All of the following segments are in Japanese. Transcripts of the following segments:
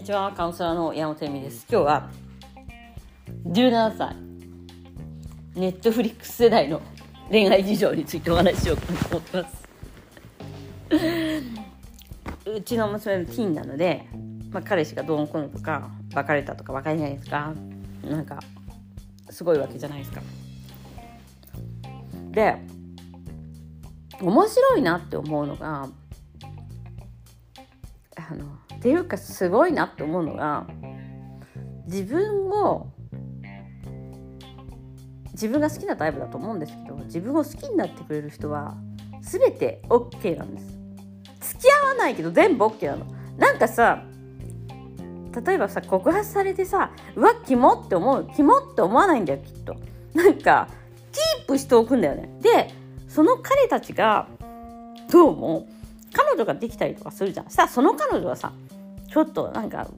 にちはカウンセラーの山本恵美です。今日は17歳ネットフリックス世代の恋愛事情についてお話ししようと思ってます。うちの娘のティーンなので、まあ、彼氏がどうのこうのとか別れたとか別れないですか？なんかすごいわけじゃないですか。で面白いなって思うのがあのっていうかすごいなって思うのが自分を自分が好きなタイプだと思うんですけど自分を好きになってくれる人は全て OK なんです。付き合わないけど全部 OK なの。なんかさ例えばさ告発されてさうわキモって思うキモって思わないんだよきっと。なんかキープしておくんだよね。でその彼たちがどうも彼女ができたりとかするじゃんさその彼女はさちょっとなんか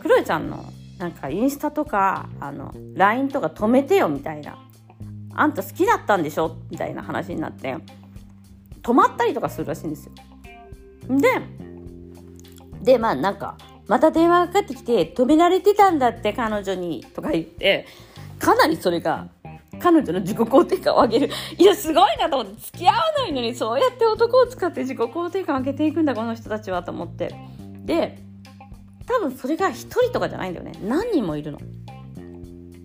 クロエちゃんのなんかインスタとかあの LINE とか止めてよみたいなあんた好きだったんでしょみたいな話になって止まったりとかするらしいんですよ。ででまあなんかまた電話がかかってきて止められてたんだって彼女にとか言ってかなりそれが彼女の自己肯定感を上げる。いやすごいなと思って。付き合わないのにそうやって男を使って自己肯定感を上げていくんだこの人たちはと思って。で多分それが1人とかじゃないんだよね。何人もいるの。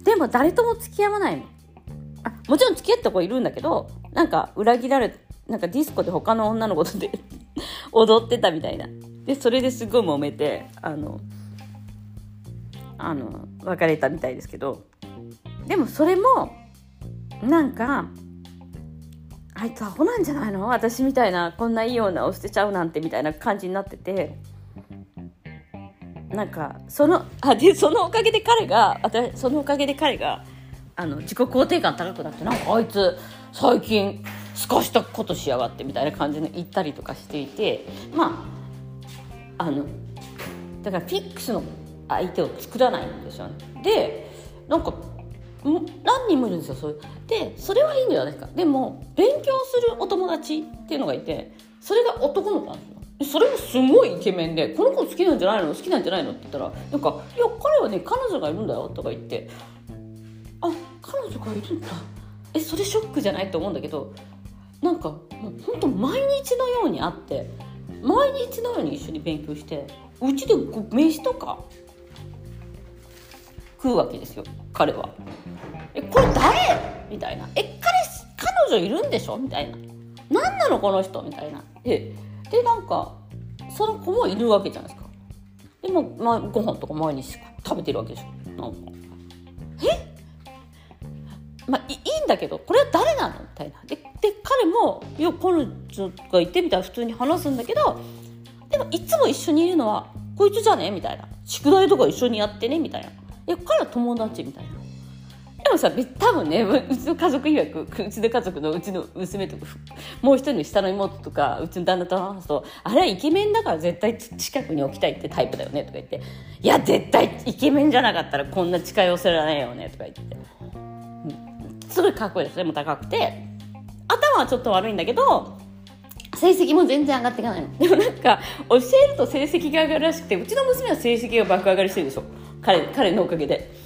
でも誰とも付き合わないの。あもちろん付き合った子いるんだけどなんか裏切られなんかディスコで他の女の子とで 踊ってたみたいな。でそれですごい揉めてあのあの別れたみたいですけど。でもそれもなんかあいつアホなんじゃないの？私みたいなこんないい女を捨てちゃうなんてみたいな感じになってて。なんかそのあでそのおかげで彼が私そのおかげで彼があの自己肯定感高くなってなんかあいつ最近すかしたことしやがってみたいな感じで言ったりとかしていて。まああのだからフィックスの相手を作らないんですよね。でなんか何人もいるんですよそれでそれはいいんじゃないですかでも勉強するお友達っていうのがいてそれが男の子なんですよそれもすごいイケメンで「この子好きなんじゃないの？好きなんじゃないの?」って言ったらなんか「いや彼はね彼女がいるんだよ」とか言って「あ彼女がいるんだえそれショックじゃない?」と思うんだけどなんかもうほんと毎日のように会って毎日のように一緒に勉強してうちで飯とか食うわけですよ彼は。えこれ誰？みたいな「え彼彼女いるんでしょ?」みたいな「何なのこの人」みたいな。えでなんかその子もいるわけじゃないですか。でも、まあ、ご飯とか毎日食べてるわけでしょ。なんか。え？まあいいんだけどこれは誰なの？みたいな。でで彼も「いや彼女がいて」みたいな普通に話すんだけどでもいつも一緒にいるのは「こいつじゃね?」みたいな「宿題とか一緒にやってね」みたいな「いや彼は友達」みたいな。でもさ多分ねうちの家族曰くうちの家族のうちの娘とかもう一人の下の妹とかうちの旦那と話すと「あれはイケメンだから絶対近くに置きたいってタイプだよね」とか言って「いや絶対イケメンじゃなかったらこんな近寄せられないよね」とか言って、うん、すごいかっこいいですねも高くて。頭はちょっと悪いんだけど成績も全然上がっていかないの。でもなんか教えると成績が上がるらしくてうちの娘は成績が爆上がりしてるでしょ彼彼のおかげで。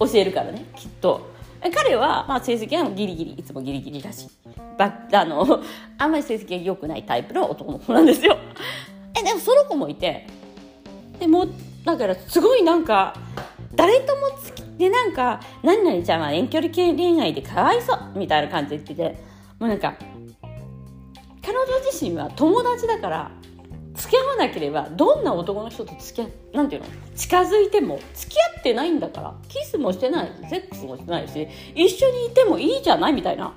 教えるからねきっと。彼は、まあ、成績はギリギリいつもギリギリだし。ばあの あんまり成績が良くないタイプの男の子なんですよ。えでもその子もいてでもだからすごいなんか誰ともつきでなんか「何々ちゃんは遠距離系恋愛でかわいそう」みたいな感じで言ってて。もうなんか彼女自身は友達だから付き合わなければどんな男の人と付き合なんていうの？近づいても付き合ってないんだからキスもしてないセックスもしてないし一緒にいてもいいじゃないみたいな。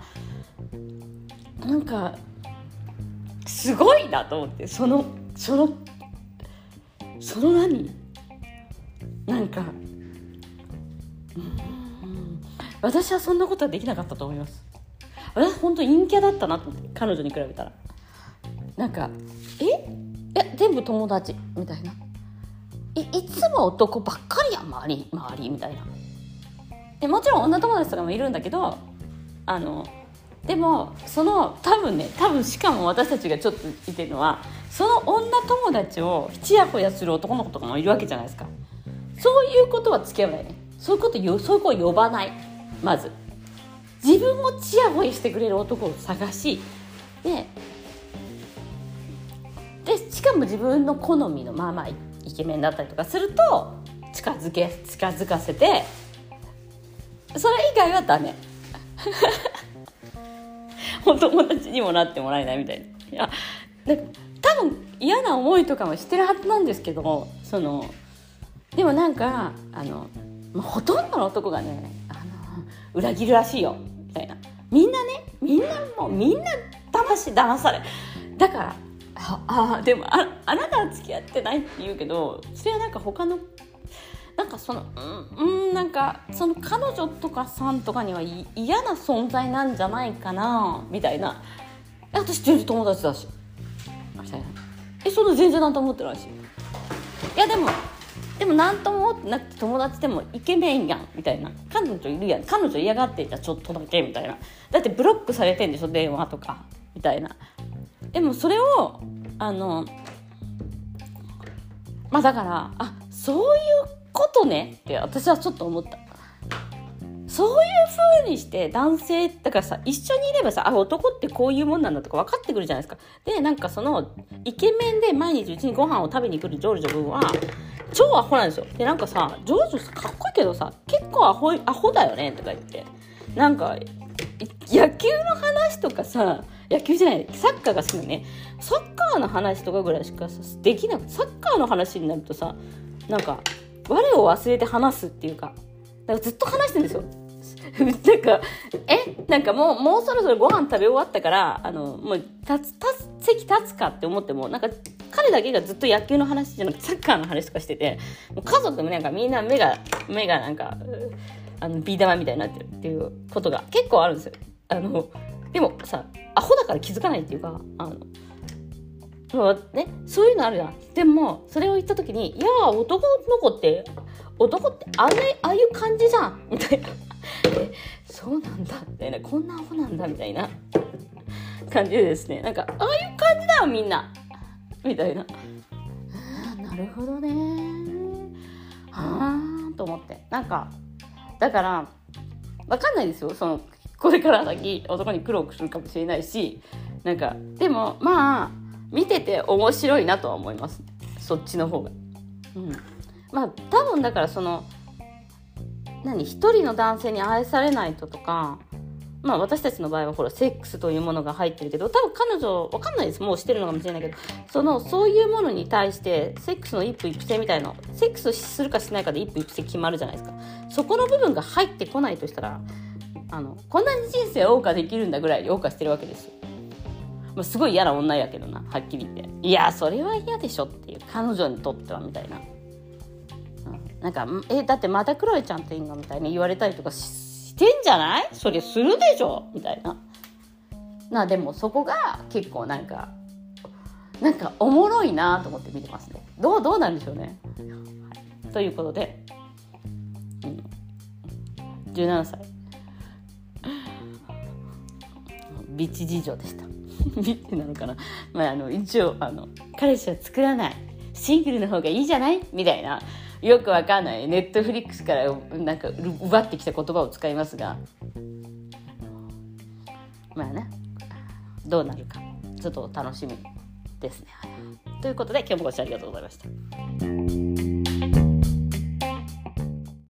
なんかすごいなと思ってそのそのその何？なんか私はそんなことはできなかったと思います。私本当陰キャだったなと思って彼女に比べたら。なんかえ？や全部友達みたいな。いいつも男ばっかりやん周り周りみたいな。でもちろん女友達とかもいるんだけどあのでもその多分ね多分しかも私たちがちょっと言ってるのはその女友達をちやほやする男の子とかもいるわけじゃないですか。そういうことは付き合わないね。そういうことよそういう子を呼ばない。まず。自分をちやほやしてくれる男を探しでしかも自分の好みのまあまあイケメンだったりとかすると近づけ近づかせてそれ以外はダメ。お友達にもなってもらえないみたいな。いやなんか多分嫌な思いとかもしてるはずなんですけどそのでもなんかあのほとんどの男がねあの裏切るらしいよ。みたいな。みんなねみんなもうみんな騙し騙され。だからああでもああなたは付き合ってないって言うけどそれはなんか他のなんかそのうんなんかその彼女とかさんとかには嫌な存在なんじゃないかなみたいな。私全然友達だし。えそんな全然なんと思ってないし。いやでもでも何とも思ってなくて友達でもイケメンやんみたいな。彼女いるやん。彼女嫌がっていたちょっとだけみたいな。だってブロックされてんでしょ電話とか。みたいな。でもそれをあのまあだからあそういうことね？って私はちょっと思った。そういう風にして男性だからさ一緒にいればさあ男ってこういうもんなんだとか分かってくるじゃないですか。でなんかそのイケメンで毎日うちにご飯を食べに来るジョルジョ君は超アホなんですよ。でなんかさジョルジョかっこいいけどさ結構アホアホだよね？とか言って。なんか野球の話とかさ野球じゃないサッカーが好きなね。サッカーの話とかぐらいしかできなくてサッカーの話になるとさなんか我を忘れて話すっていうかだからずっと話してるんですよ。なんかえ？なんかもうもうそろそろご飯食べ終わったからあのもう立つ立つ席立つかって思ってもなんか彼だけがずっと野球の話じゃなくてサッカーの話とかしててもう家族もなんかみんな目が目がなんかあのビー玉みたいになってるっていうことが結構あるんですよ。あのでもさアホだから気づかないっていうかあのそうね、そういうのあるじゃん。でも、それを言った時に、いや男の子って、男ってあれ、ああいう感じじゃんみたいな。そうなんだみたいな。こんなアホなんだみたいな感じでですね。なんか、ああいう感じだよみんなみたいな。なるほどねはあと思って。なんか、だから、わかんないですよ。その、これから先男に苦労するかもしれないし、なんか、でも、まあ、見てて面白いなとは思いますそっちの方が。うん、まあ多分だからその何一人の男性に愛されないととかまあ私たちの場合はほらセックスというものが入ってるけど多分彼女わかんないです。もうしてるのかもしれないけどそのそういうものに対してセックスの一夫一夫制みたいなセックスするかしないかで一夫一夫制決まるじゃないですか。そこの部分が入ってこないとしたらあのこんなに人生を謳歌できるんだぐらい謳歌してるわけですよ。まあ、すごい嫌な女やけどなはっきり言って。いやそれは嫌でしょっていう彼女にとってはみたいな、うん、なんかえだってまたクロエちゃんっていいのみたいに言われたりとかしてんじゃない？それするでしょみたいな。なでもそこが結構なんかなんかおもろいなと思って見てますね。どうどうなんでしょうね、はい、ということで、うん、17歳。ビッチ事情でした。ビッチなのかな、まあ、あの一応あの彼氏は作らない。シングルの方がいいじゃない？みたいな。よくわかんない。ネットフリックスからなんか奪ってきた言葉を使いますが。まあねどうなるか。ちょっと楽しみですね。ということで今日もご視聴ありがとうございました。